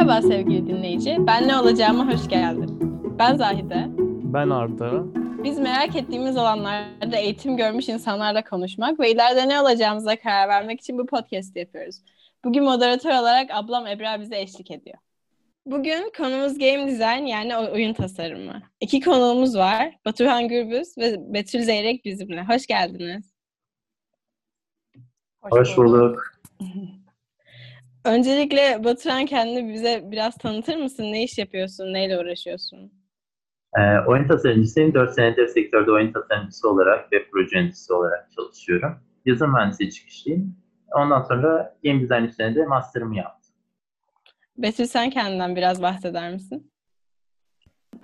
Merhaba sevgili dinleyici. Ben ne olacağıma hoş geldin. Ben Zahide. Ben Arda. Biz merak ettiğimiz alanlarda eğitim görmüş insanlarla konuşmak ve ileride ne olacağımıza karar vermek için bu podcast yapıyoruz. Bugün moderatör olarak ablam Ebra bize eşlik ediyor. Bugün konumuz game design yani oyun tasarımı. İki konuğumuz var. Batuhan Gürbüz ve Betül Zeyrek bizimle. Hoş geldiniz. Hoş, Hoş bulduk. Öncelikle Batuhan kendini bize biraz tanıtır mısın? Ne iş yapıyorsun? Neyle uğraşıyorsun? Ee, oyun tasarımcısıyım. 4 senedir sektörde oyun tasarımcısı olarak ve proje yöneticisi olarak çalışıyorum. Yazılım mühendisliği çıkışlıyım. Ondan sonra game design üzerine de master'ımı yaptım. Betül sen kendinden biraz bahseder misin?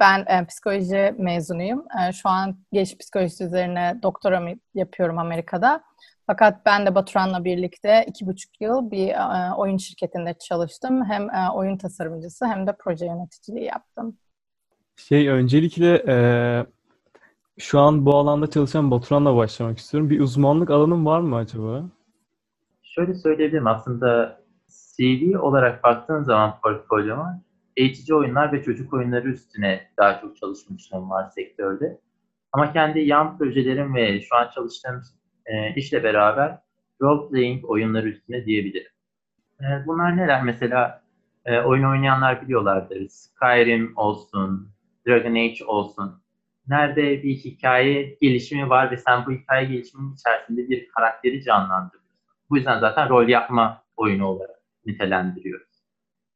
Ben e, psikoloji mezunuyum. E, şu an geç psikolojisi üzerine doktoramı yapıyorum Amerika'da. Fakat ben de Baturan'la birlikte iki buçuk yıl bir e, oyun şirketinde çalıştım. Hem e, oyun tasarımcısı hem de proje yöneticiliği yaptım. Şey öncelikle e, şu an bu alanda çalışan Baturan'la başlamak istiyorum. Bir uzmanlık alanın var mı acaba? Şöyle söyleyebilirim aslında CV olarak baktığın zaman portfolyoma eğitici oyunlar ve çocuk oyunları üstüne daha çok çalışmışlığım var sektörde. Ama kendi yan projelerim ve şu an çalıştığım e, işle beraber role playing oyunları üstüne diyebilirim. E, bunlar neler? Mesela e, oyun oynayanlar biliyorlardır. Skyrim olsun, Dragon Age olsun. Nerede bir hikaye gelişimi var ve sen bu hikaye gelişiminin içerisinde bir karakteri canlandırıyorsun. Bu yüzden zaten rol yapma oyunu olarak nitelendiriyoruz.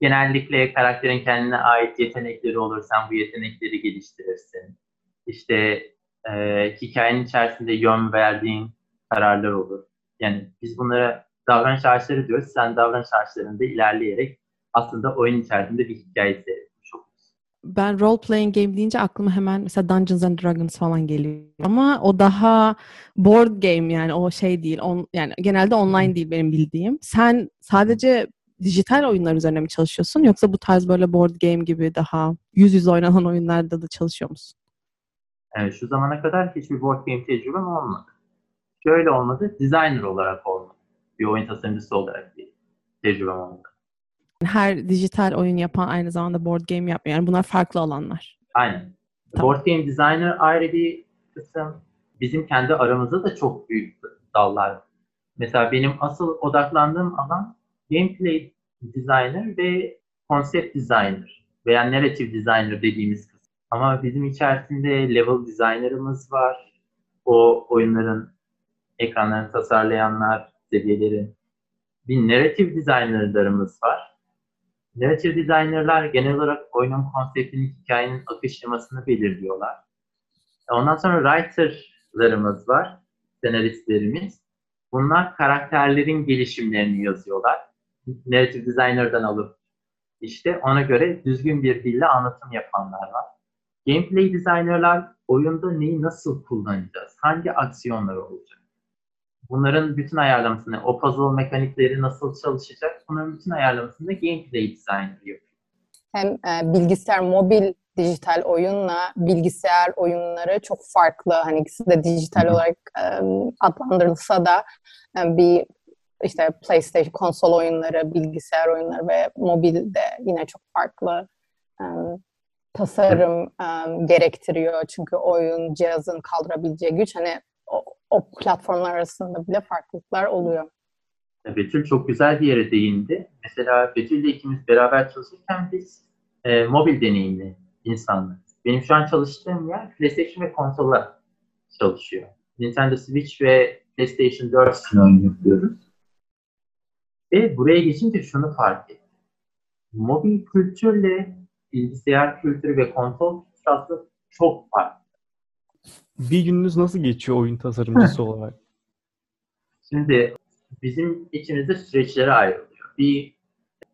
Genellikle karakterin kendine ait yetenekleri olur. Sen bu yetenekleri geliştirirsin. İşte e, hikayenin içerisinde yön verdiğin kararlar olur. Yani biz bunlara davranış ağaçları diyoruz. Sen davranış ağaçlarında ilerleyerek aslında oyun içerisinde bir hikaye seyretmiş olursun. Ben role playing game deyince aklıma hemen mesela Dungeons and Dragons falan geliyor. Ama o daha board game yani o şey değil. On, yani genelde online değil benim bildiğim. Sen sadece dijital oyunlar üzerine mi çalışıyorsun yoksa bu tarz böyle board game gibi daha yüz yüze oynanan oyunlarda da çalışıyor musun? Evet, şu zamana kadar hiçbir board game tecrübem olmadı şöyle olmadı, designer olarak olmadı. Bir oyun tasarımcısı olarak bir tecrübem olmadı. Her dijital oyun yapan aynı zamanda board game yapmıyor. Yani bunlar farklı alanlar. Aynen. Tamam. Board game designer ayrı bir kısım. Bizim kendi aramızda da çok büyük dallar. Mesela benim asıl odaklandığım alan gameplay designer ve concept designer veya narrative designer dediğimiz kısım. Ama bizim içerisinde level designer'ımız var. O oyunların ekranlarını tasarlayanlar, seviyeleri. Bir narrative designerlarımız var. Narrative designerlar genel olarak oyunun konseptini, hikayenin akış şemasını belirliyorlar. Ondan sonra writerlarımız var, senaristlerimiz. Bunlar karakterlerin gelişimlerini yazıyorlar. Narrative designer'dan alıp işte ona göre düzgün bir dille anlatım yapanlar var. Gameplay designerlar oyunda neyi nasıl kullanacağız? Hangi aksiyonlar olacak? Bunların bütün ayarlamasını, o puzzle mekanikleri nasıl çalışacak, bunların bütün ayarlamasını gameplay designer yapıyor. Hem e, bilgisayar, mobil dijital oyunla bilgisayar oyunları çok farklı. Hani ikisi de dijital Hı-hı. olarak e, adlandırılsa da e, bir işte PlayStation konsol oyunları, bilgisayar oyunları ve mobilde yine çok farklı e, tasarım e, gerektiriyor. Çünkü oyun cihazın kaldırabileceği güç hani o, o platformlar arasında bile farklılıklar oluyor. Betül çok güzel bir yere değindi. Mesela Betül ile ikimiz beraber çalışırken biz e, mobil deneyimli insanlarız. Benim şu an çalıştığım yer PlayStation ve konsola çalışıyor. Nintendo Switch ve PlayStation 4 için oyun yapıyoruz. Ve buraya geçince şunu fark ettim. Mobil kültürle bilgisayar kültürü ve konsol kültürü çok farklı bir gününüz nasıl geçiyor oyun tasarımcısı olarak? Şimdi bizim içimizde süreçlere ayrılıyor. Bir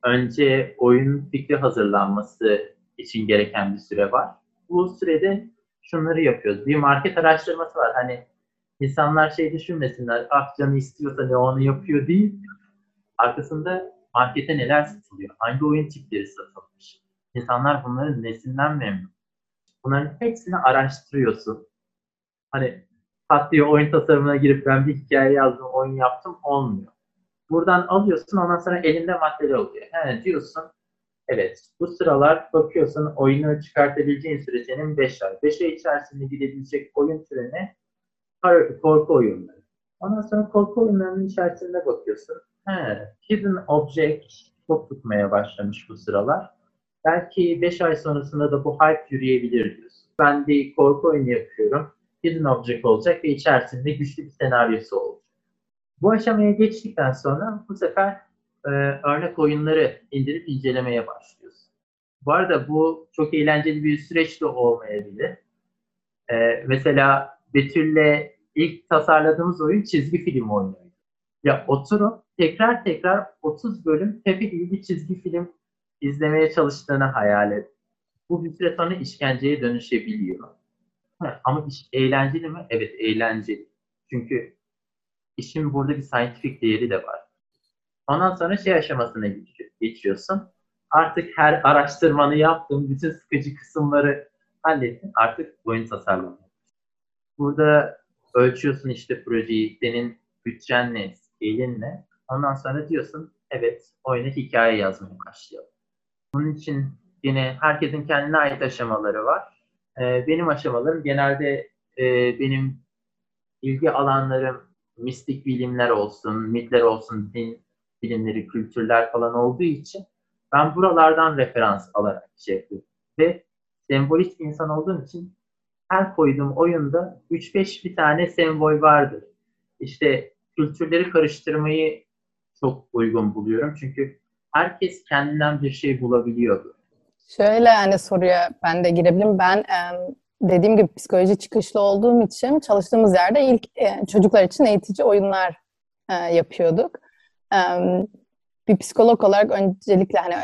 önce oyun fikri hazırlanması için gereken bir süre var. Bu sürede şunları yapıyoruz. Bir market araştırması var. Hani insanlar şey düşünmesinler, ah canı istiyorsa ne onu yapıyor değil. Arkasında markete neler satılıyor? Hangi oyun tipleri satılmış? İnsanlar bunların nesinden memnun? Bunların hepsini araştırıyorsun hani pat diye oyun tasarımına girip ben bir hikaye yazdım, oyun yaptım olmuyor. Buradan alıyorsun ondan sonra elinde maddeler oluyor. Yani diyorsun Evet, bu sıralar bakıyorsun oyunu çıkartabileceğin süre senin 5 ay. 5 ay içerisinde gidebilecek oyun türüne korku oyunları. Ondan sonra korku oyunlarının içerisinde bakıyorsun. He, Hidden Object çok tutmaya başlamış bu sıralar. Belki 5 ay sonrasında da bu hype yürüyebilir diyorsun. Ben bir korku oyunu yapıyorum. Hidden Object olacak ve içerisinde güçlü bir senaryosu olacak. Bu aşamaya geçtikten sonra bu sefer e, örnek oyunları indirip incelemeye başlıyorsun. Bu arada bu çok eğlenceli bir süreç de olmayabilir. E, mesela Betül'le ilk tasarladığımız oyun çizgi film oyunuydu. Ya oturup tekrar tekrar 30 bölüm Pepe gibi bir çizgi film izlemeye çalıştığını hayal et. Bu bir süre sonra işkenceye dönüşebiliyor. Ama iş eğlenceli mi? Evet eğlenceli. Çünkü işin burada bir scientific değeri de var. Ondan sonra şey aşamasına geçiyorsun. Artık her araştırmanı yaptın, bütün sıkıcı kısımları hallettin. Artık oyun tasarlamaya. Burada ölçüyorsun işte projeyi, senin bütçenle, scale'inle. Ondan sonra diyorsun, evet oyuna hikaye yazmaya başlayalım. Bunun için yine herkesin kendine ait aşamaları var. Ee, benim aşamalarım genelde e, benim ilgi alanlarım mistik bilimler olsun, mitler olsun, din bilimleri, kültürler falan olduğu için ben buralardan referans alarak şey yapıyorum. Ve sembolist insan olduğum için her koyduğum oyunda 3-5 bir tane sembol vardır. İşte kültürleri karıştırmayı çok uygun buluyorum. Çünkü herkes kendinden bir şey bulabiliyor. Şöyle hani soruya ben de girebilirim. Ben dediğim gibi psikoloji çıkışlı olduğum için çalıştığımız yerde ilk çocuklar için eğitici oyunlar yapıyorduk. Bir psikolog olarak öncelikle hani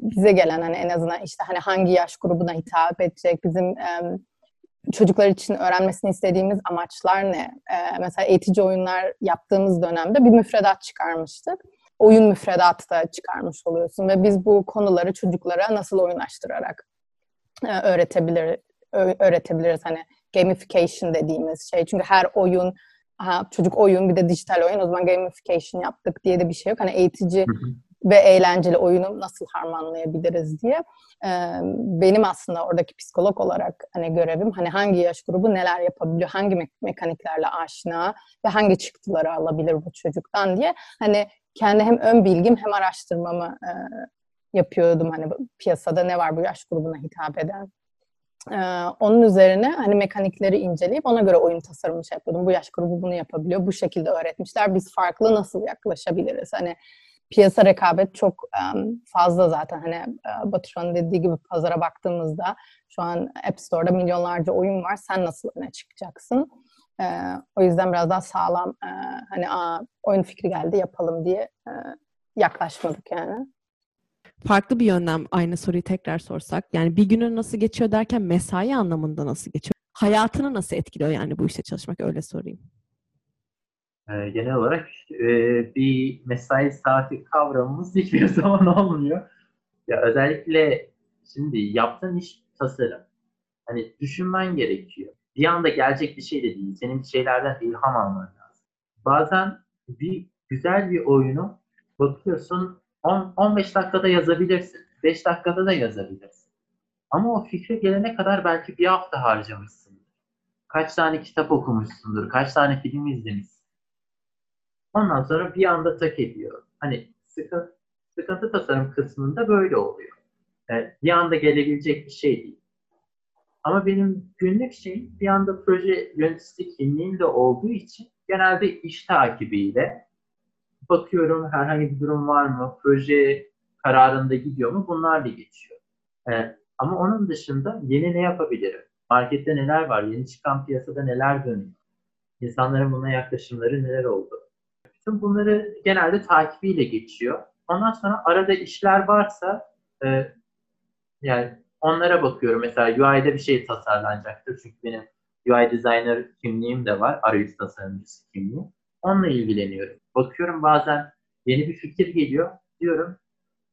bize gelen hani en azından işte hani hangi yaş grubuna hitap edecek bizim çocuklar için öğrenmesini istediğimiz amaçlar ne? mesela eğitici oyunlar yaptığımız dönemde bir müfredat çıkarmıştık oyun müfredatı da çıkarmış oluyorsun ve biz bu konuları çocuklara nasıl oyunlaştırarak e, öğretebilir öğretebiliriz hani gamification dediğimiz şey. Çünkü her oyun ha, çocuk oyun bir de dijital oyun o zaman gamification yaptık diye de bir şey yok. Hani eğitici ve eğlenceli oyunu nasıl harmanlayabiliriz diye. Ee, benim aslında oradaki psikolog olarak hani görevim hani hangi yaş grubu neler yapabiliyor, hangi me- mekaniklerle aşina ve hangi çıktıları alabilir bu çocuktan diye hani kendi hem ön bilgim hem araştırmamı e, yapıyordum hani piyasada ne var bu yaş grubuna hitap eden. Ee, onun üzerine hani mekanikleri inceleyip ona göre oyun tasarımı şey yapıyordum. Bu yaş grubu bunu yapabiliyor. Bu şekilde öğretmişler. Biz farklı nasıl yaklaşabiliriz? Hani piyasa rekabet çok um, fazla zaten. Hani uh, Baturan'ın dediği gibi pazara baktığımızda şu an App Store'da milyonlarca oyun var. Sen nasıl öne çıkacaksın? E, o yüzden biraz daha sağlam e, hani Aa, oyun fikri geldi yapalım diye e, yaklaşmadık yani. Farklı bir yönden aynı soruyu tekrar sorsak. Yani bir günün nasıl geçiyor derken mesai anlamında nasıl geçiyor? Hayatını nasıl etkiliyor yani bu işte çalışmak öyle sorayım. Ee, genel olarak e, bir mesai saati kavramımız hiçbir zaman olmuyor. Ya özellikle şimdi yaptığın iş tasarım. Hani düşünmen gerekiyor bir anda gelecek bir şey de değil. Senin bir şeylerden ilham alman lazım. Bazen bir güzel bir oyunu bakıyorsun 10, 15 dakikada yazabilirsin. 5 dakikada da yazabilirsin. Ama o fikre gelene kadar belki bir hafta harcamışsındır. Kaç tane kitap okumuşsundur, kaç tane film izlemişsin. Ondan sonra bir anda tak ediyor. Hani sıkıntı, sıkıntı tasarım kısmında böyle oluyor. Yani bir anda gelebilecek bir şey değil. Ama benim günlük şey bir anda proje yöneticisi kimliğim de olduğu için genelde iş takibiyle bakıyorum herhangi bir durum var mı, proje kararında gidiyor mu bunlarla geçiyor. Ee, ama onun dışında yeni ne yapabilirim? Markette neler var? Yeni çıkan piyasada neler dönüyor? İnsanların buna yaklaşımları neler oldu? Bütün bunları genelde takibiyle geçiyor. Ondan sonra arada işler varsa e, yani Onlara bakıyorum. Mesela UI'de bir şey tasarlanacaktır. Çünkü benim UI designer kimliğim de var. Arayüz tasarımcısı kimliği. Onunla ilgileniyorum. Bakıyorum bazen yeni bir fikir geliyor. Diyorum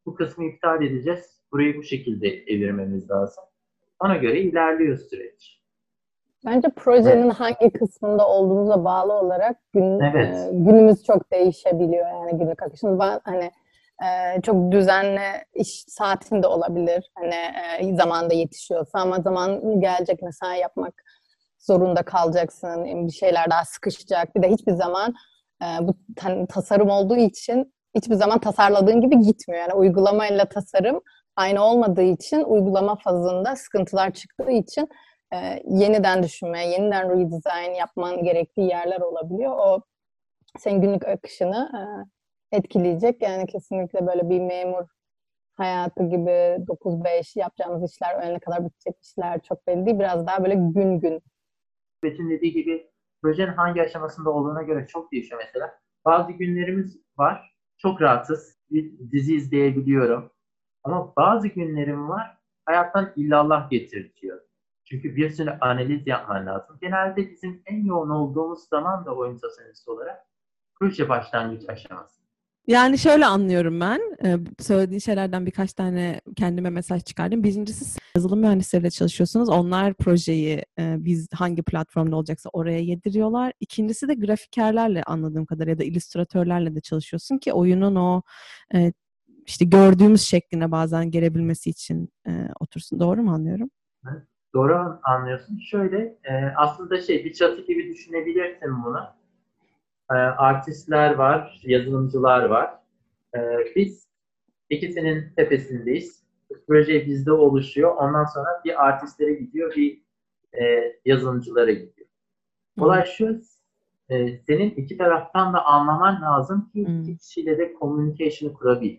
bu kısmı iptal edeceğiz. Burayı bu şekilde evirmemiz lazım. Ona göre ilerliyor süreç. Bence projenin evet. hangi kısmında olduğumuza bağlı olarak gün, evet. e, günümüz çok değişebiliyor yani günlük akışımız. Ben hani e, çok düzenli iş saatinde olabilir. Hani e, zamanda yetişiyorsa ama zaman gelecek mesai yapmak zorunda kalacaksın. Bir şeyler daha sıkışacak. Bir de hiçbir zaman e, bu tasarım olduğu için hiçbir zaman tasarladığın gibi gitmiyor. Yani uygulamayla tasarım aynı olmadığı için uygulama fazında sıkıntılar çıktığı için e, yeniden düşünme, yeniden redesign yapman gerektiği yerler olabiliyor. O senin günlük akışını etkileyecek. Yani kesinlikle böyle bir memur hayatı gibi 9-5 yapacağımız işler öğlene kadar bitecek işler çok belli değil. Biraz daha böyle gün gün. Bet'in dediği gibi projenin hangi aşamasında olduğuna göre çok değişiyor mesela. Bazı günlerimiz var. Çok rahatsız. Bir dizi izleyebiliyorum. Ama bazı günlerim var. Hayattan illallah getirtiyor. Çünkü bir sürü analiz yapman lazım. Genelde bizim en yoğun olduğumuz zaman da oyun tasarımcısı olarak proje başlangıç aşaması. Yani şöyle anlıyorum ben. Ee, söylediğin şeylerden birkaç tane kendime mesaj çıkardım. Birincisi yazılım mühendisleriyle çalışıyorsunuz. Onlar projeyi e, biz hangi platformda olacaksa oraya yediriyorlar. İkincisi de grafikerlerle anladığım kadarıyla ya da illüstratörlerle de çalışıyorsun ki oyunun o e, işte gördüğümüz şekline bazen gelebilmesi için e, otursun. Doğru mu anlıyorum? Doğru anlıyorsun. Şöyle aslında şey bir çatı gibi düşünebilirsin bunu e, artistler var, yazılımcılar var. E, biz ikisinin tepesindeyiz. Proje bizde oluşuyor. Ondan sonra bir artistlere gidiyor, bir e, yazılımcılara gidiyor. Olay şu, e, senin iki taraftan da anlaman lazım ki hmm. iki kişiyle de communication kurabil.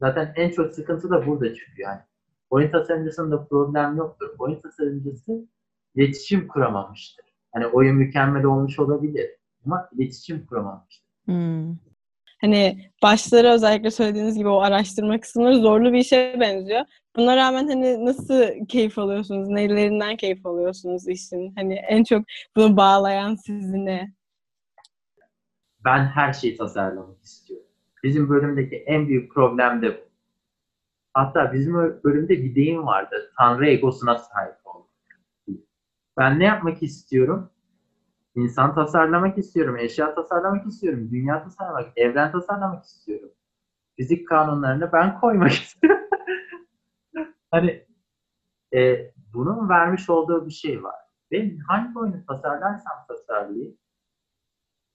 Zaten en çok sıkıntı da burada çıkıyor yani. Oyun tasarımcısında problem yoktur. Oyun tasarımcısı iletişim kuramamıştır. Hani oyun mükemmel olmuş olabilir ama iletişim kuramamıştı. Hmm. Hani başları özellikle söylediğiniz gibi o araştırma kısımları zorlu bir işe benziyor. Buna rağmen hani nasıl keyif alıyorsunuz? Nelerinden keyif alıyorsunuz işin? Hani en çok bunu bağlayan sizi ne? Ben her şeyi tasarlamak istiyorum. Bizim bölümdeki en büyük problem de bu. Hatta bizim bölümde bir deyim vardı. Tanrı egosuna sahip olmak. Ben ne yapmak istiyorum? İnsan tasarlamak istiyorum, eşya tasarlamak istiyorum, dünya tasarlamak, evren tasarlamak istiyorum. Fizik kanunlarını ben koymak istiyorum. hani e, bunun vermiş olduğu bir şey var. Ben hangi oyunu tasarlarsam tasarlayayım,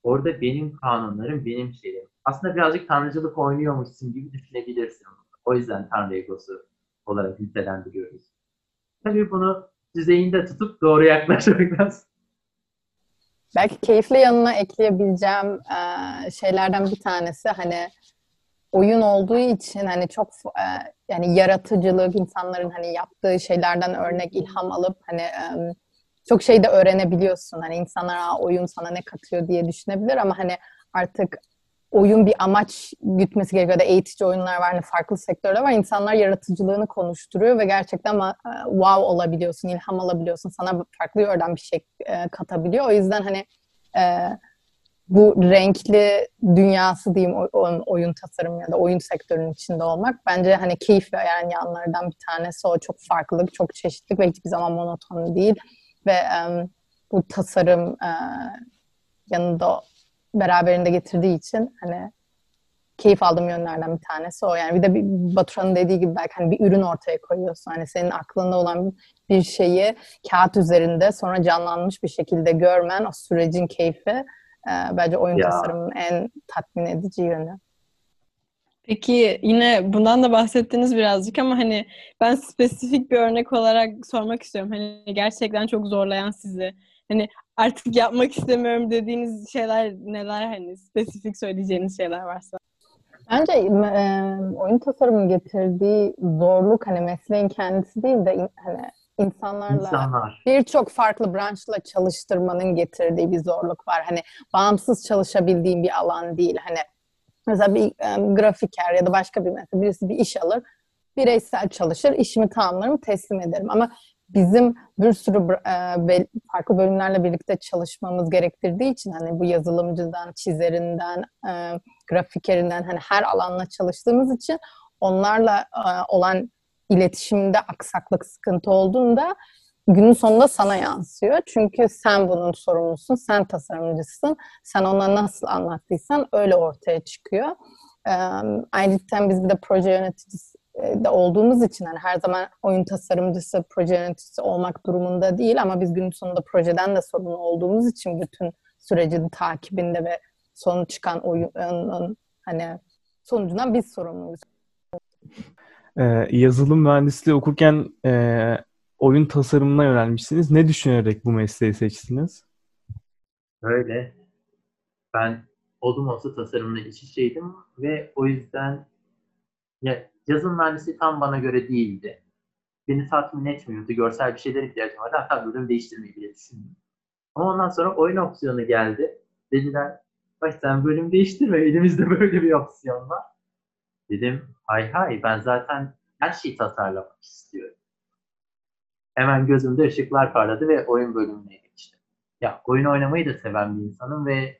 orada benim kanunlarım, benim şeyim. Aslında birazcık tanrıcılık oynuyormuşsun gibi düşünebilirsin. O yüzden tanrı egosu olarak nitelendiriyoruz. Tabii bunu düzeyinde tutup doğru yaklaşmak lazım. Belki keyifli yanına ekleyebileceğim e, şeylerden bir tanesi hani oyun olduğu için hani çok e, yani yaratıcılık insanların hani yaptığı şeylerden örnek ilham alıp hani e, çok şey de öğrenebiliyorsun. Hani insanlar oyun sana ne katıyor diye düşünebilir ama hani artık oyun bir amaç gütmesi gerekiyor da eğitici oyunlar var, hani farklı sektörler var. İnsanlar yaratıcılığını konuşturuyor ve gerçekten wow olabiliyorsun, ilham alabiliyorsun. Sana farklı yönden bir şey e, katabiliyor. O yüzden hani e, bu renkli dünyası diyeyim oyun, tasarım ya da oyun sektörünün içinde olmak bence hani keyif veren yanlardan bir tanesi o çok farklılık, çok çeşitlilik ve hiçbir zaman monoton değil ve bu tasarım yanında beraberinde getirdiği için hani keyif aldığım yönlerden bir tanesi o. Yani bir de bir Baturan'ın dediği gibi belki hani bir ürün ortaya koyuyorsun. Hani senin aklında olan bir şeyi kağıt üzerinde sonra canlanmış bir şekilde görmen o sürecin keyfi e, bence oyun ya. tasarımının en tatmin edici yönü. Peki yine bundan da bahsettiniz birazcık ama hani ben spesifik bir örnek olarak sormak istiyorum. Hani gerçekten çok zorlayan sizi. Hani artık yapmak istemiyorum dediğiniz şeyler neler hani spesifik söyleyeceğiniz şeyler varsa. Bence e, oyun tasarımının getirdiği zorluk hani mesleğin kendisi değil de hani insanlarla İnsanlar. birçok farklı branşla çalıştırmanın getirdiği bir zorluk var. Hani bağımsız çalışabildiğim bir alan değil. Hani mesela bir e, grafiker ya da başka bir mesela birisi bir iş alır bireysel çalışır, işimi tamamlarım, teslim ederim. Ama bizim bir sürü e, farklı bölümlerle birlikte çalışmamız gerektirdiği için hani bu yazılımcıdan, çizerinden, e, grafikerinden hani her alanla çalıştığımız için onlarla e, olan iletişimde aksaklık, sıkıntı olduğunda günün sonunda sana yansıyor. Çünkü sen bunun sorumlusun, sen tasarımcısın. Sen ona nasıl anlattıysan öyle ortaya çıkıyor. ayrıca biz bir de proje yöneticisi de olduğumuz için hani her zaman oyun tasarımcısı, proje yöneticisi olmak durumunda değil ama biz gün sonunda projeden de sorumlu olduğumuz için bütün sürecin takibinde ve sonu çıkan oyunun hani sonucundan biz sorumluyuz. Ee, yazılım mühendisliği okurken e, oyun tasarımına yönelmişsiniz. Ne düşünerek bu mesleği seçtiniz? Öyle. Ben oldum olsa tasarımla iç içeydim ve o yüzden ya, yazılım mühendisliği tam bana göre değildi. Beni tatmin etmiyordu. Görsel bir şeyler ihtiyacım vardı. Hatta bölüm değiştirmeyi bile düşündüm. Ama ondan sonra oyun opsiyonu geldi. Dediler bak sen bölüm değiştirme elimizde böyle bir opsiyon var. Dedim hay hay ben zaten her şeyi tasarlamak istiyorum. Hemen gözümde ışıklar parladı ve oyun bölümüne geçtim. Ya oyun oynamayı da seven bir insanım ve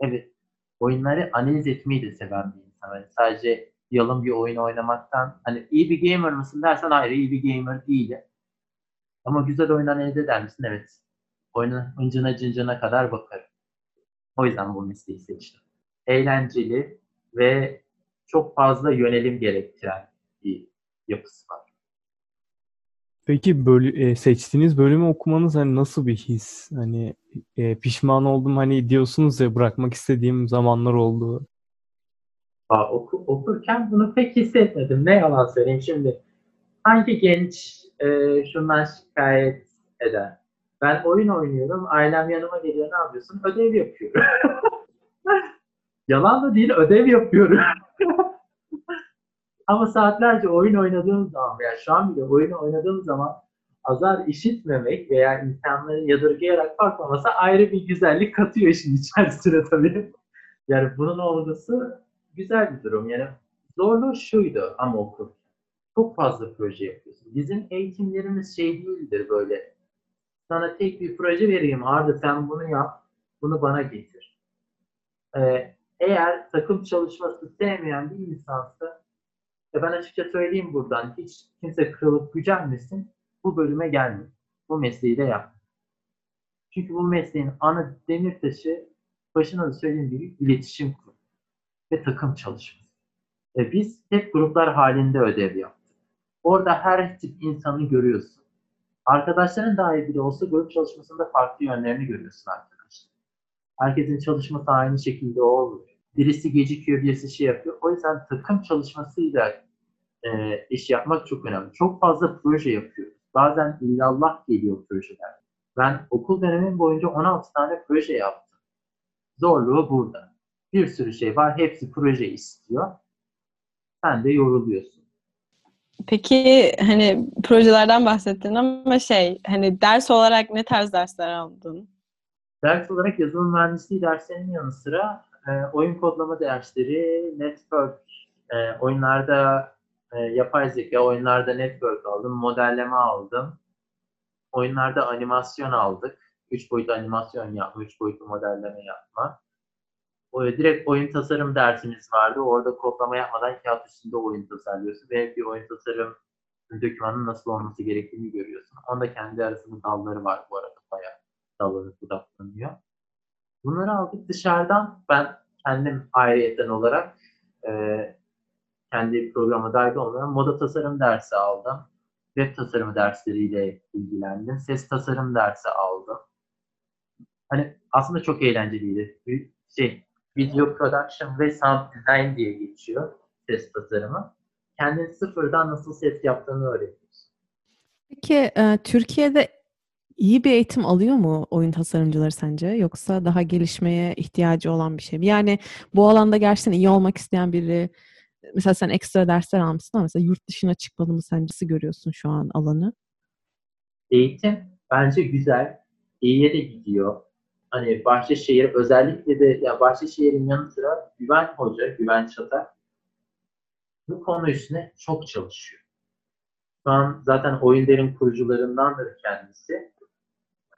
evet oyunları analiz etmeyi de seven bir insanım. Yani sadece yalın bir oyun oynamaktan hani iyi bir gamer mısın dersen hayır iyi bir gamer değilim. Ama güzel oyun analiz eder misin? Evet. Oyunun hıncına cıncına kadar bakarım. O yüzden bu mesleği seçtim. Eğlenceli ve çok fazla yönelim gerektiren bir yapısı var. Peki bölü, e, seçtiğiniz bölümü okumanız hani nasıl bir his? Hani e, pişman oldum hani diyorsunuz ya bırakmak istediğim zamanlar oldu. Oku, okurken bunu pek hissetmedim. Ne yalan söyleyeyim şimdi. Hangi genç e, şundan şikayet eder? Ben oyun oynuyorum, ailem yanıma geliyor, ne yapıyorsun? Ödev yapıyorum. Yalan da değil, ödev yapıyorum. Ama saatlerce oyun oynadığım zaman veya şu an bile oyun oynadığım zaman azar işitmemek veya insanları yadırgayarak bakmaması ayrı bir güzellik katıyor işin içerisine tabii. Yani bunun olması güzel bir durum. Yani zorluğu şuydu ama okul. Çok fazla proje yapıyorsun. Bizim eğitimlerimiz şey değildir böyle. Sana tek bir proje vereyim Arda sen bunu yap, bunu bana getir. Ee, eğer takım çalışması sevmeyen bir insansa e ben açıkça söyleyeyim buradan hiç kimse kırılıp gücenmesin bu bölüme gelme. Bu mesleği de yap. Çünkü bu mesleğin ana demir taşı başına da söylediğim gibi iletişim kur ve takım çalışması. E biz hep gruplar halinde ödev yaptık. Orada her tip insanı görüyorsun. Arkadaşların dahi bile olsa grup çalışmasında farklı yönlerini görüyorsun arkadaşlar. Herkesin çalışması aynı şekilde olmuyor. Birisi gecikiyor, birisi şey yapıyor. O yüzden takım çalışmasıyla e, iş yapmak çok önemli. Çok fazla proje yapıyoruz. Bazen illallah geliyor projeler. Ben okul dönemim boyunca 16 tane proje yaptım. Zorluğu burada. Bir sürü şey var. Hepsi proje istiyor. Sen de yoruluyorsun. Peki hani projelerden bahsettin ama şey hani ders olarak ne tarz dersler aldın? Ders olarak yazılım mühendisliği derslerinin yanı sıra e, oyun kodlama dersleri, network, e, oyunlarda e, yapay zeka, oyunlarda network aldım, modelleme aldım. Oyunlarda animasyon aldık. Üç boyutlu animasyon yapma, üç boyutlu modelleme yapma. Direkt oyun tasarım dersimiz vardı. Orada kodlama yapmadan kağıt üstünde oyun tasarlıyorsun ve bir oyun tasarım dokümanın nasıl olması gerektiğini görüyorsun. Onda kendi arasında dalları var bu arada bayağı dallanıp budaklanıyor. Bunları aldık dışarıdan. Ben kendim ayrıyeten olarak e, kendi programa dahil olmayan moda tasarım dersi aldım. Web tasarımı dersleriyle ilgilendim. Ses tasarım dersi aldım. Hani aslında çok eğlenceliydi. Şey, video production ve sound design diye geçiyor ses tasarımı. Kendini sıfırdan nasıl ses yaptığını öğretiyorsun. Peki e, Türkiye'de iyi bir eğitim alıyor mu oyun tasarımcıları sence? Yoksa daha gelişmeye ihtiyacı olan bir şey mi? Yani bu alanda gerçekten iyi olmak isteyen biri mesela sen ekstra dersler almışsın ama mesela yurt dışına çıkmalı mı sence? Görüyorsun şu an alanı? Eğitim bence güzel. İyiye de gidiyor. Hani Bahçeşehir özellikle de ya Bahçeşehir'in yanı sıra Güven Hoca, Güven Çatar bu konu üstüne çok çalışıyor. Şu an zaten oyunların kurucularındandır kendisi.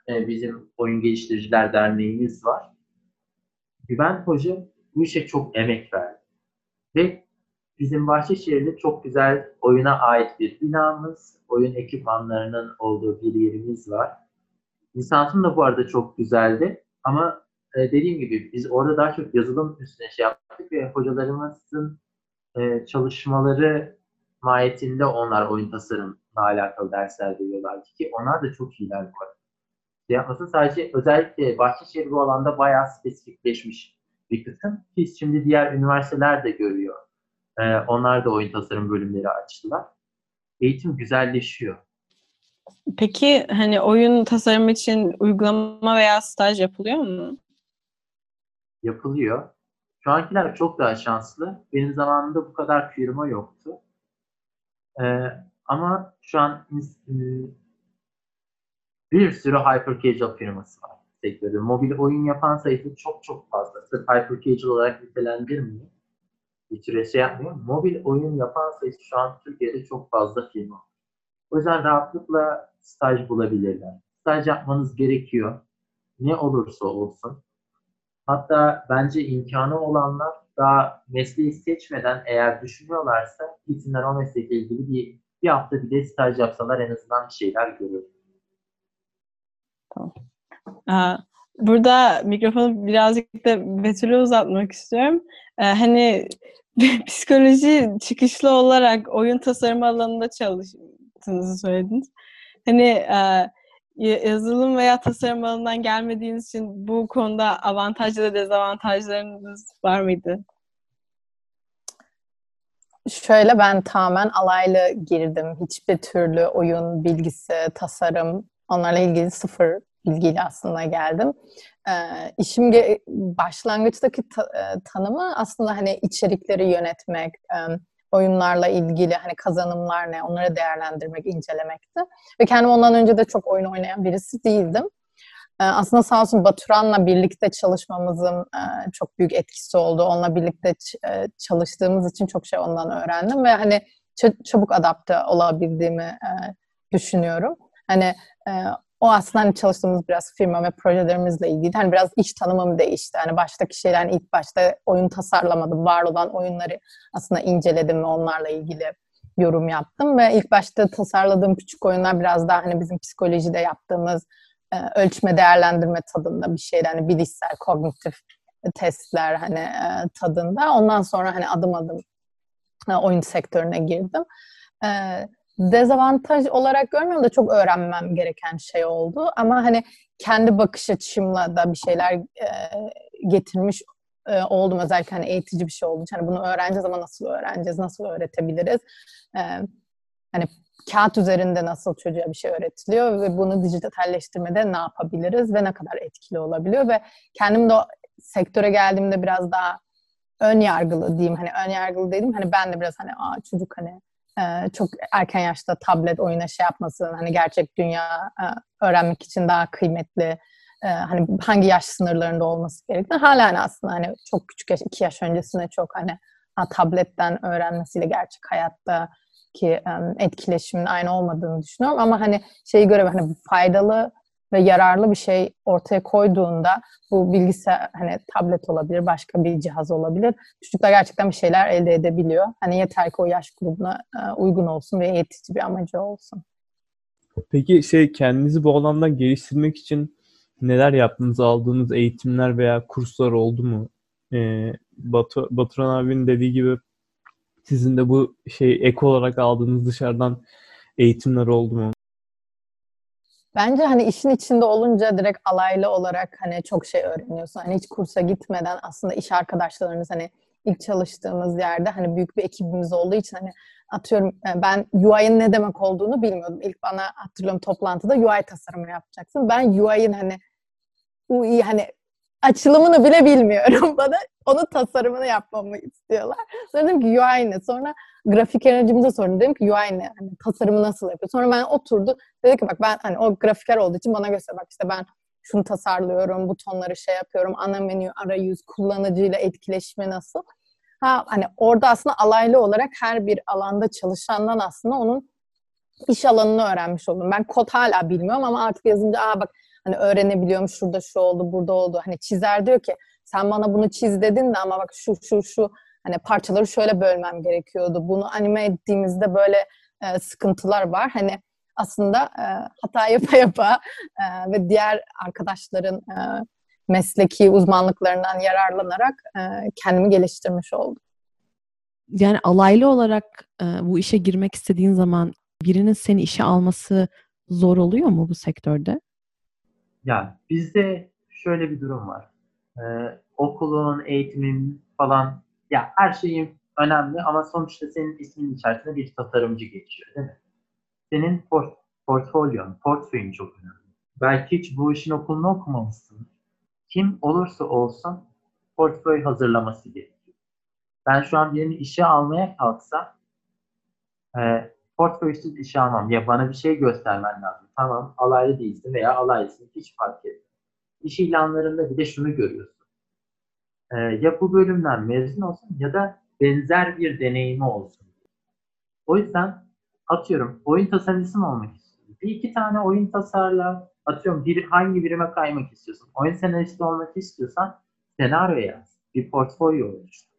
Ee, bizim Oyun Geliştiriciler Derneğimiz var. Güven Hoca bu işe çok emek verdi. Ve bizim Bahçeşehir'de çok güzel oyuna ait bir binamız, oyun ekipmanlarının olduğu bir yerimiz var. Lisansım da bu arada çok güzeldi. Ama e, dediğim gibi biz orada daha çok yazılım üstüne şey yaptık ve hocalarımızın e, çalışmaları mahiyetinde onlar oyun tasarımla alakalı dersler veriyorlardı ki onlar da çok iyiler bu arada. Şey yapmasın sadece özellikle Bahçeşehir bu alanda bayağı spesifikleşmiş bir kısım. Biz şimdi diğer üniversiteler de görüyor. Ee, onlar da oyun tasarım bölümleri açtılar. Eğitim güzelleşiyor. Peki hani oyun tasarımı için uygulama veya staj yapılıyor mu? Yapılıyor. Şu ankiler çok daha şanslı. Benim zamanımda bu kadar firma yoktu. Ee, ama şu an e, bir sürü hyper casual firması var sektörde. Mobil oyun yapan sayısı çok çok fazla. Sırf hyper casual olarak nitelendirmiyor. Bir süre şey yapmıyor. Mobil oyun yapan sayısı şu an Türkiye'de çok fazla firma. O yüzden rahatlıkla staj bulabilirler. Staj yapmanız gerekiyor. Ne olursa olsun. Hatta bence imkanı olanlar daha mesleği seçmeden eğer düşünüyorlarsa gitsinler o meslekle ilgili bir, bir hafta bile staj yapsalar en azından bir şeyler görür. Tamam. Burada mikrofonu birazcık da Betül'e uzatmak istiyorum. Ee, hani psikoloji çıkışlı olarak oyun tasarımı alanında çalıştığınızı söylediniz. Hani e, yazılım veya tasarım alanından gelmediğiniz için bu konuda avantajlı ve dezavantajlarınız var mıydı? Şöyle ben tamamen alaylı girdim. Hiçbir türlü oyun bilgisi, tasarım onlarla ilgili sıfır bilgiyle aslında geldim. Ee, işim başlangıçtaki ta, e, tanımı aslında hani içerikleri yönetmek, e, oyunlarla ilgili hani kazanımlar ne onları değerlendirmek, incelemekti. Ve kendim ondan önce de çok oyun oynayan birisi değildim. Ee, aslında sağ olsun Baturan'la birlikte çalışmamızın e, çok büyük etkisi oldu. Onunla birlikte e, çalıştığımız için çok şey ondan öğrendim ve hani çabuk adapte olabildiğimi e, düşünüyorum. Hani o aslında hani çalıştığımız biraz firma ve projelerimizle ilgili. Hani biraz iş tanımım değişti. Hani baştaki şeyler hani ilk başta oyun tasarlamadım. Var olan oyunları aslında inceledim ve onlarla ilgili yorum yaptım ve ilk başta tasarladığım küçük oyunlar biraz daha hani bizim psikolojide yaptığımız e, ölçme değerlendirme tadında bir şeyler hani bilişsel kognitif testler hani e, tadında. Ondan sonra hani adım adım e, oyun sektörüne girdim. Dezavantaj olarak görmüyorum da çok öğrenmem gereken şey oldu. Ama hani kendi bakış açımla da bir şeyler e, getirmiş e, oldum. Özellikle hani eğitici bir şey oldu. Hani bunu öğreneceğiz ama nasıl öğreneceğiz, nasıl öğretebiliriz? E, hani kağıt üzerinde nasıl çocuğa bir şey öğretiliyor ve bunu dijitalleştirmede ne yapabiliriz ve ne kadar etkili olabiliyor ve kendim de o sektöre geldiğimde biraz daha ön yargılı diyeyim. Hani ön yargılı dedim. Hani ben de biraz hani aa çocuk hani e, çok erken yaşta tablet oyuna şey yapması hani gerçek dünya e, öğrenmek için daha kıymetli e, hani hangi yaş sınırlarında olması gerektiğini hala hani aslında hani çok küçük yaş, iki yaş öncesinde çok hani ha, tabletten öğrenmesiyle gerçek hayatta ki etkileşimin aynı olmadığını düşünüyorum. Ama hani şeyi göre hani faydalı ve yararlı bir şey ortaya koyduğunda bu bilgisayar hani tablet olabilir, başka bir cihaz olabilir. Çocuklar gerçekten bir şeyler elde edebiliyor. Hani yeter ki o yaş grubuna e, uygun olsun ve eğitici bir amacı olsun. Peki şey kendinizi bu alanda geliştirmek için neler yaptınız? Aldığınız eğitimler veya kurslar oldu mu? Ee, Batu, Baturan abinin dediği gibi sizin de bu şey ek olarak aldığınız dışarıdan eğitimler oldu mu? Bence hani işin içinde olunca direkt alaylı olarak hani çok şey öğreniyorsun. Hani hiç kursa gitmeden aslında iş arkadaşlarınız hani ilk çalıştığımız yerde hani büyük bir ekibimiz olduğu için hani atıyorum e, ben UI'nin ne demek olduğunu bilmiyordum. İlk bana hatırlıyorum toplantıda UI tasarımı yapacaksın. Ben UI'nin hani UI hani açılımını bile bilmiyorum bana. Onun tasarımını yapmamı istiyorlar. Sonra dedim ki UI ne? Sonra grafik yöneticimize sordum. Dedim ki UI ne? Hani tasarımı nasıl yapıyor? Sonra ben oturdu. Dedi ki bak ben hani o grafiker olduğu için bana göster bak işte ben şunu tasarlıyorum, butonları şey yapıyorum, ana menü, arayüz, kullanıcıyla etkileşme nasıl? Ha hani orada aslında alaylı olarak her bir alanda çalışandan aslında onun iş alanını öğrenmiş oldum. Ben kod hala bilmiyorum ama artık yazınca aa bak hani öğrenebiliyorum şurada şu oldu, burada oldu. Hani çizer diyor ki sen bana bunu çiz dedin de ama bak şu şu şu hani parçaları şöyle bölmem gerekiyordu. Bunu anime ettiğimizde böyle e, sıkıntılar var. Hani aslında e, hata yapa yapa e, ve diğer arkadaşların e, mesleki uzmanlıklarından yararlanarak e, kendimi geliştirmiş oldum. Yani alaylı olarak e, bu işe girmek istediğin zaman birinin seni işe alması zor oluyor mu bu sektörde? Ya bizde şöyle bir durum var. Ee, okulun, eğitimin falan ya her şeyin önemli ama sonuçta senin isminin içerisinde bir tasarımcı geçiyor değil mi? Senin port portfolyon, portföyün çok önemli. Belki hiç bu işin okulunu okumamışsın. Kim olursa olsun portföy hazırlaması gerekiyor. Ben şu an birini işe almaya kalksam e, portföysüz işe almam. Ya bana bir şey göstermen lazım. Tamam alaylı değilsin veya alaylısın hiç fark etmez. İş ilanlarında bir de şunu görüyorsun. E, ya bu bölümden mezun olsun ya da benzer bir deneyimi olsun. O yüzden atıyorum oyun tasarımcısı mı olmak istiyorsun? Bir iki tane oyun tasarla atıyorum bir, hangi birime kaymak istiyorsun? Oyun senaristi olmak istiyorsan senaryo yaz. Bir portfolyo oluştur.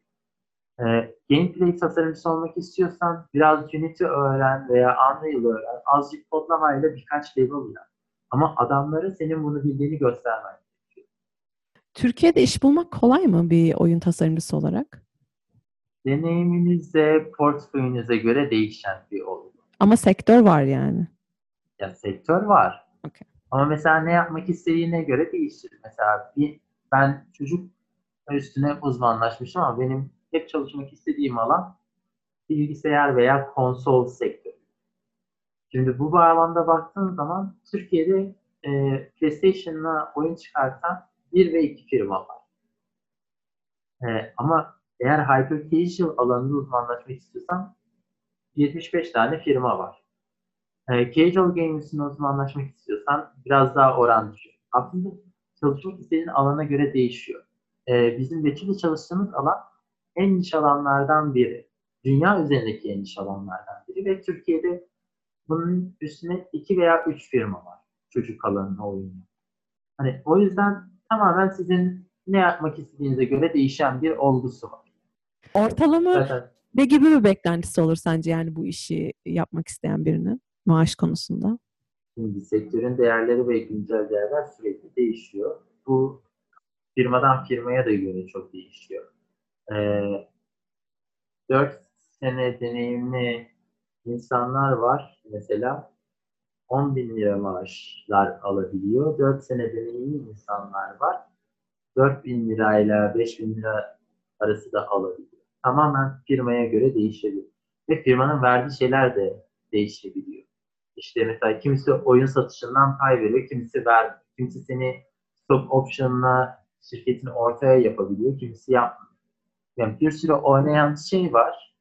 E, gameplay tasarımcısı olmak istiyorsan biraz Unity öğren veya Unreal öğren. Azıcık kodlamayla birkaç level yap. Ama adamlara senin bunu bildiğini göstermen gerekiyor. Türkiye'de iş bulmak kolay mı bir oyun tasarımcısı olarak? Deneyiminize, portföyünüze göre değişen bir olgu. Ama sektör var yani. Ya sektör var. Okay. Ama mesela ne yapmak istediğine göre değişir. Mesela bir, ben çocuk üstüne uzmanlaşmışım ama benim hep çalışmak istediğim alan bilgisayar veya konsol sektörü. Şimdi bu bağlamda baktığın zaman Türkiye'de e, PlayStation'la oyun çıkartan bir ve iki firma var. E, ama eğer hyper casual alanında uzmanlaşmak istiyorsan 75 tane firma var. E, casual games'in uzmanlaşmak istiyorsan biraz daha oran düşüyor. Aslında çalışmak istediğin alana göre değişiyor. E, bizim Betül'le çalıştığımız alan en niş alanlardan biri. Dünya üzerindeki en niş alanlardan biri ve Türkiye'de bunun üstüne iki veya üç firma var çocuk alanına oyunu. Hani o yüzden tamamen sizin ne yapmak istediğinize göre değişen bir olgusu var. Ortalama Zaten ne gibi bir beklentisi olur sence yani bu işi yapmak isteyen birinin maaş konusunda? şimdi sektörün değerleri ve güncel değerler sürekli değişiyor. Bu firmadan firmaya da göre çok değişiyor. Ee, 4 sene deneyimli insanlar var mesela 10 bin lira maaşlar alabiliyor. 4 sene deneyimli insanlar var. 4 bin lirayla 5 bin lira arası da alabiliyor. Tamamen firmaya göre değişebilir. Ve firmanın verdiği şeyler de değişebiliyor. İşte mesela kimisi oyun satışından pay veriyor, kimisi ver, kimisi seni stock option'la şirketini ortaya yapabiliyor, kimisi yapmıyor. Yani bir sürü oynayan şey var.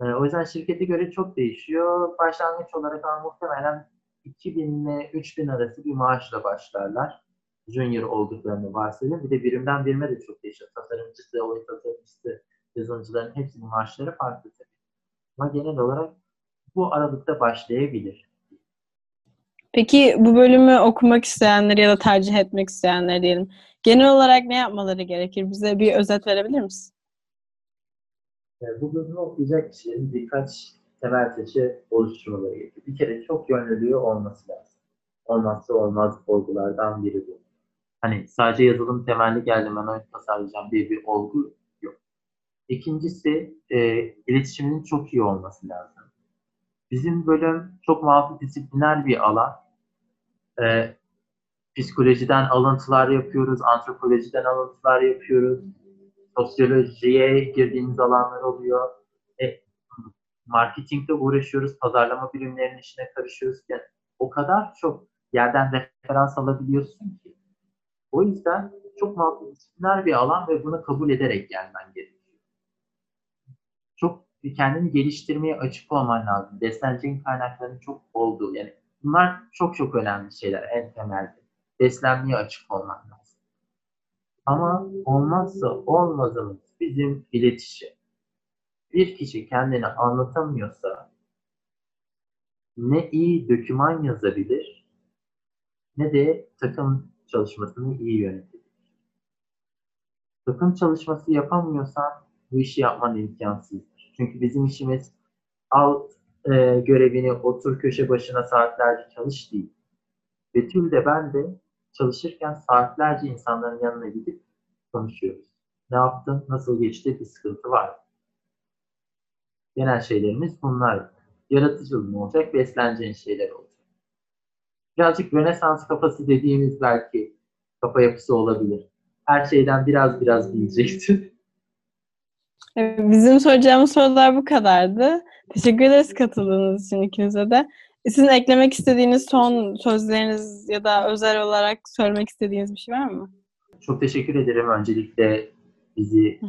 Ee, o yüzden şirkete göre çok değişiyor. Başlangıç olarak ama muhtemelen 2000 ile 3000 arası bir maaşla başlarlar. Junior olduklarını varsayalım. Bir de birimden birime de çok değişiyor. Tasarımcısı, oyun tasarımcısı, yazılımcıların hepsinin maaşları farklı tabii. Ama genel olarak bu aralıkta başlayabilir. Peki bu bölümü okumak isteyenler ya da tercih etmek isteyenler diyelim. Genel olarak ne yapmaları gerekir? Bize bir özet verebilir misin? Yani bu bölümü okuyacak kişilerin birkaç temel taşı oluşturmaları gerekiyor. Bir kere çok yönlülüğü olması lazım. Olmazsa olmaz olgulardan biri bu. Hani sadece yazılım temelli geldim ben oyun tasarlayacağım diye bir olgu yok. İkincisi e, iletişiminin çok iyi olması lazım. Bizim bölüm çok multidisipliner bir alan. E, psikolojiden alıntılar yapıyoruz, antropolojiden alıntılar yapıyoruz, sosyolojiye girdiğimiz alanlar oluyor. E, marketingle uğraşıyoruz, pazarlama bilimlerinin işine karışıyoruz. Yani o kadar çok yerden referans alabiliyorsun ki. O yüzden çok multidisipliner bir alan ve bunu kabul ederek gelmen gerekiyor. Çok kendini geliştirmeye açık olman lazım. Besleneceğin kaynakların çok olduğu. Yani bunlar çok çok önemli şeyler en temelde. Beslenmeye açık olman lazım. Ama olmazsa olmazımız bizim iletişim. Bir kişi kendini anlatamıyorsa ne iyi döküman yazabilir ne de takım çalışmasını iyi yönetebilir. Takım çalışması yapamıyorsan bu işi yapman imkansızdır. Çünkü bizim işimiz al e, görevini otur köşe başına saatlerce çalış değil. Betül de ben de çalışırken saatlerce insanların yanına gidip konuşuyoruz. Ne yaptın, nasıl geçti, bir sıkıntı var mı? Genel şeylerimiz bunlar. Yaratıcılığın olacak, besleneceğin şeyler olacak. Birazcık Rönesans kafası dediğimiz belki kafa yapısı olabilir. Her şeyden biraz biraz bileceksin. Bizim soracağımız sorular bu kadardı. Teşekkür ederiz katıldığınız için ikinize de. Sizin eklemek istediğiniz son sözleriniz ya da özel olarak söylemek istediğiniz bir şey var mı? Çok teşekkür ederim öncelikle bizi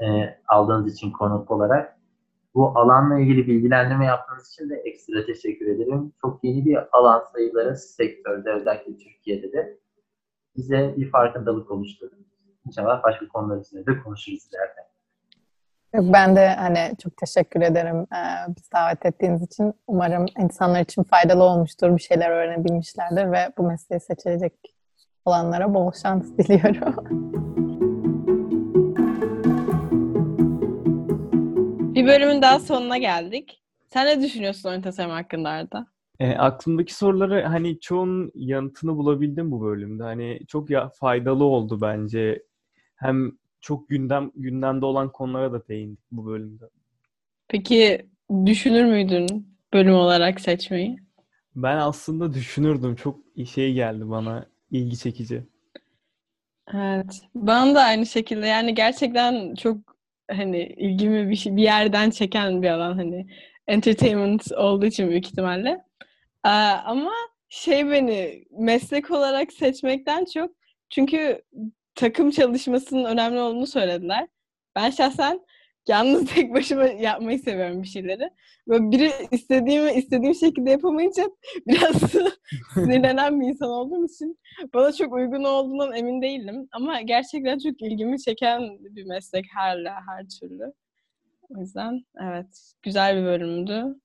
e, aldığınız için konuk olarak. Bu alanla ilgili bilgilendirme yaptığınız için de ekstra teşekkür ederim. Çok yeni bir alan sayıları sektörde özellikle Türkiye'de de bize bir farkındalık oluşturdu. İnşallah başka konular üzerinde de konuşuruz ileride. Yok, ben de hani çok teşekkür ederim e, bizi davet ettiğiniz için. Umarım insanlar için faydalı olmuştur, bir şeyler öğrenebilmişlerdir ve bu mesleği seçecek olanlara bol şans diliyorum. Bir bölümün daha sonuna geldik. Sen ne düşünüyorsun oyun tasarım hakkında Arda? E, aklımdaki soruları hani çoğunun yanıtını bulabildim bu bölümde. Hani çok ya faydalı oldu bence. Hem çok gündem gündemde olan konulara da değindik bu bölümde. Peki düşünür müydün bölüm olarak seçmeyi? Ben aslında düşünürdüm. Çok şey geldi bana ilgi çekici. Evet. Bana da aynı şekilde yani gerçekten çok hani ilgimi bir, şey, bir yerden çeken bir alan hani entertainment olduğu için büyük ihtimalle. Ee, ama şey beni meslek olarak seçmekten çok çünkü takım çalışmasının önemli olduğunu söylediler. Ben şahsen yalnız tek başıma yapmayı seviyorum bir şeyleri. Böyle biri istediğimi istediğim şekilde yapamayınca biraz sinirlenen bir insan olduğum için bana çok uygun olduğundan emin değilim. Ama gerçekten çok ilgimi çeken bir meslek her her türlü. O yüzden evet güzel bir bölümdü.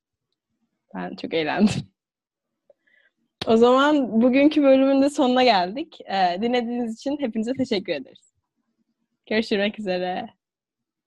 Ben çok eğlendim. O zaman bugünkü bölümün de sonuna geldik. Ee, dinlediğiniz için hepinize teşekkür ederiz. Görüşmek üzere.